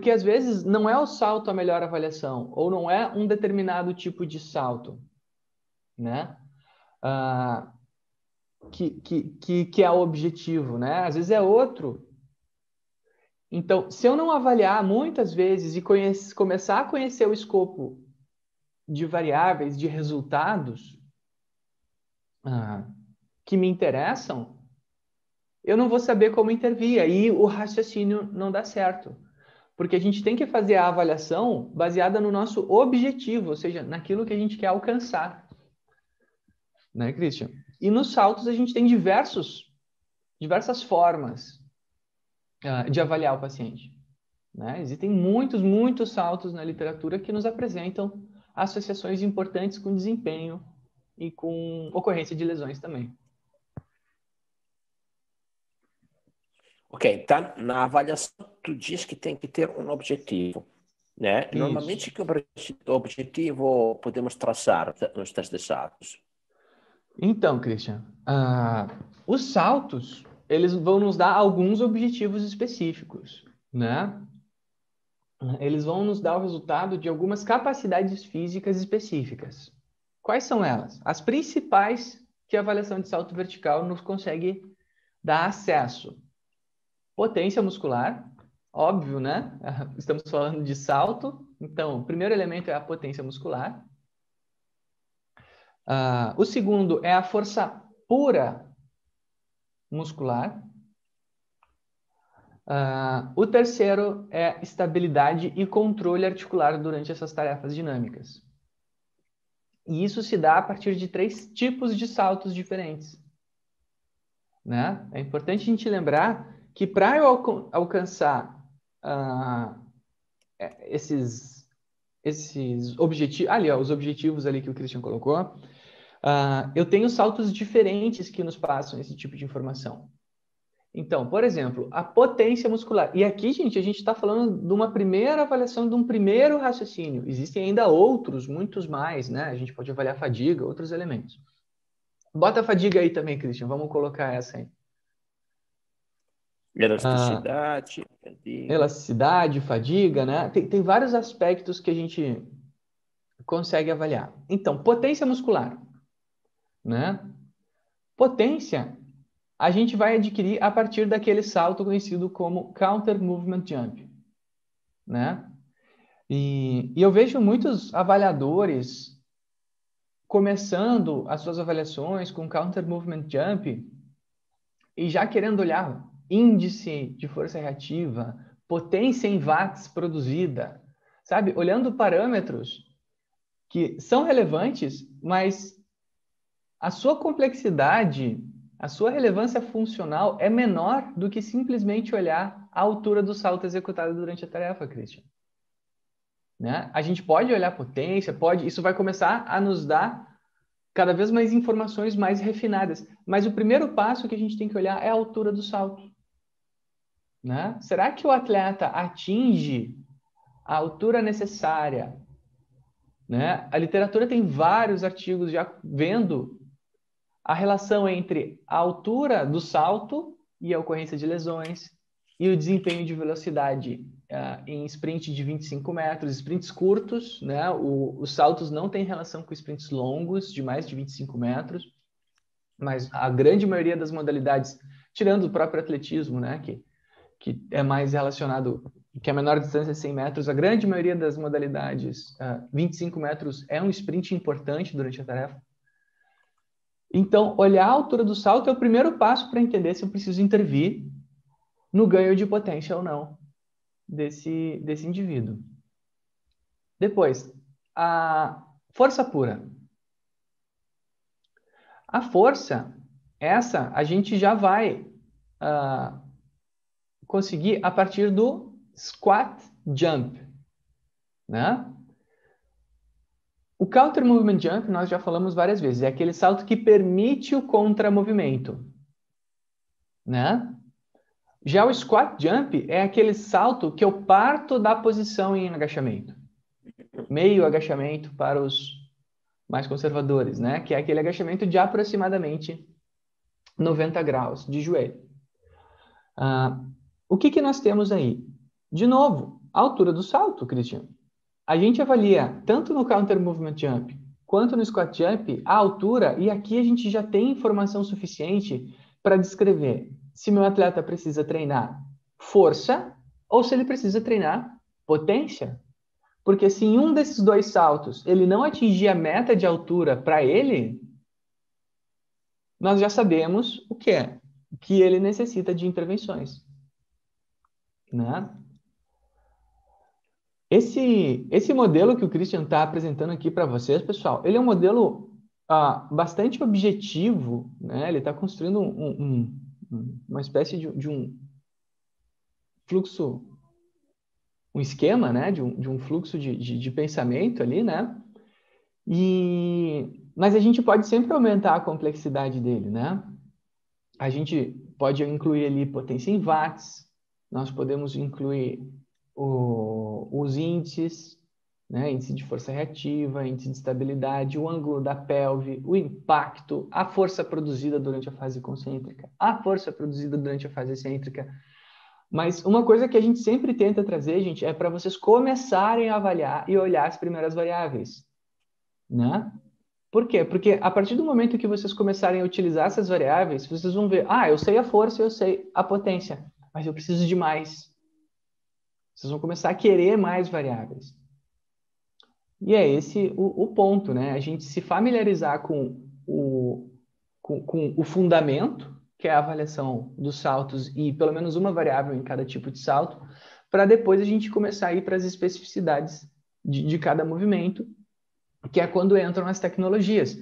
Porque às vezes não é o salto a melhor avaliação, ou não é um determinado tipo de salto, né? Ah, que, que, que, é o objetivo, né? Às vezes é outro. Então, se eu não avaliar muitas vezes e conhece, começar a conhecer o escopo de variáveis, de resultados ah, que me interessam, eu não vou saber como intervir, aí o raciocínio não dá certo. Porque a gente tem que fazer a avaliação baseada no nosso objetivo, ou seja, naquilo que a gente quer alcançar. Né, Christian? E nos saltos a gente tem diversos, diversas formas uh, de avaliar o paciente. Né? Existem muitos, muitos saltos na literatura que nos apresentam associações importantes com desempenho e com ocorrência de lesões também. Ok, então na avaliação tu diz que tem que ter um objetivo, né? Isso. Normalmente que objetivo podemos traçar nos testes de saltos? Então, Christian, uh, os saltos eles vão nos dar alguns objetivos específicos, né? Eles vão nos dar o resultado de algumas capacidades físicas específicas. Quais são elas? As principais que a avaliação de salto vertical nos consegue dar acesso. Potência muscular, óbvio, né? Estamos falando de salto, então o primeiro elemento é a potência muscular. Uh, o segundo é a força pura muscular. Uh, o terceiro é estabilidade e controle articular durante essas tarefas dinâmicas. E isso se dá a partir de três tipos de saltos diferentes. Né? É importante a gente lembrar que para eu alc alcançar uh, esses, esses objetivos, ali, ó, os objetivos ali que o Christian colocou, Uh, eu tenho saltos diferentes que nos passam esse tipo de informação. Então, por exemplo, a potência muscular. E aqui, gente, a gente está falando de uma primeira avaliação, de um primeiro raciocínio. Existem ainda outros, muitos mais, né? A gente pode avaliar a fadiga, outros elementos. Bota a fadiga aí também, Christian. Vamos colocar essa aí. Elasticidade, ah, fadiga. Elasticidade, fadiga, né? Tem, tem vários aspectos que a gente consegue avaliar. Então, potência muscular né? Potência a gente vai adquirir a partir daquele salto conhecido como counter movement jump, né? E, e eu vejo muitos avaliadores começando as suas avaliações com counter movement jump e já querendo olhar índice de força reativa, potência em watts produzida, sabe? Olhando parâmetros que são relevantes, mas a sua complexidade, a sua relevância funcional é menor do que simplesmente olhar a altura do salto executado durante a tarefa, Christian. Né? A gente pode olhar potência, pode, isso vai começar a nos dar cada vez mais informações mais refinadas. Mas o primeiro passo que a gente tem que olhar é a altura do salto. Né? Será que o atleta atinge a altura necessária? Né? A literatura tem vários artigos já vendo a relação entre a altura do salto e a ocorrência de lesões e o desempenho de velocidade uh, em sprint de 25 metros, sprints curtos, né? O, os saltos não têm relação com sprints longos de mais de 25 metros, mas a grande maioria das modalidades, tirando o próprio atletismo, né? Que, que é mais relacionado, que a menor distância é 100 metros, a grande maioria das modalidades, uh, ah, 25 metros é um sprint importante durante a tarefa. Então, olhar a altura do salto é o primeiro passo para entender se eu preciso intervir no ganho de potência ou não desse, desse indivíduo. Depois, a força pura. A força, essa a gente já vai uh, conseguir a partir do squat jump, né? O counter movement jump nós já falamos várias vezes, é aquele salto que permite o contramovimento, né? Já o squat jump é aquele salto que eu parto da posição em agachamento. Meio agachamento para os mais conservadores, né? Que é aquele agachamento de aproximadamente 90 graus de joelho. Ah, o que, que nós temos aí? De novo, a altura do salto, Christian. A gente avalia tanto no counter movement jump quanto no squat jump a altura, e aqui a gente já tem informação suficiente para descrever se meu atleta precisa treinar força ou se ele precisa treinar potência. Porque se em um desses dois saltos ele não atingir a meta de altura para ele, nós já sabemos o que é, que ele necessita de intervenções. Né? Esse, esse modelo que o Christian está apresentando aqui para vocês, pessoal, ele é um modelo ah, bastante objetivo, né? Ele está construindo um, um, uma espécie de, de, um fluxo, um esquema, né? De um, de um fluxo de, de, de pensamento ali, né? E, mas a gente pode sempre aumentar a complexidade dele, né? A gente pode incluir ali potência em watts, nós podemos incluir o, os índices, né? índice de força reativa, índice de estabilidade, o ângulo da pelve, o impacto, a força produzida durante a fase concêntrica, a força produzida durante a fase excêntrica. Mas uma coisa que a gente sempre tenta trazer, gente, é para vocês começarem a avaliar e olhar as primeiras variáveis, né? Por quê? Porque a partir do momento que vocês começarem a utilizar essas variáveis, vocês vão ver, ah, eu sei a força, eu sei a potência, mas eu preciso de mais. Vocês vão começar a querer mais variáveis. E é esse o, o ponto, né? A gente se familiarizar com o, com, com o fundamento, que é a avaliação dos saltos e pelo menos uma variável em cada tipo de salto, para depois a gente começar a ir para as especificidades de, de cada movimento, que é quando entram as tecnologias.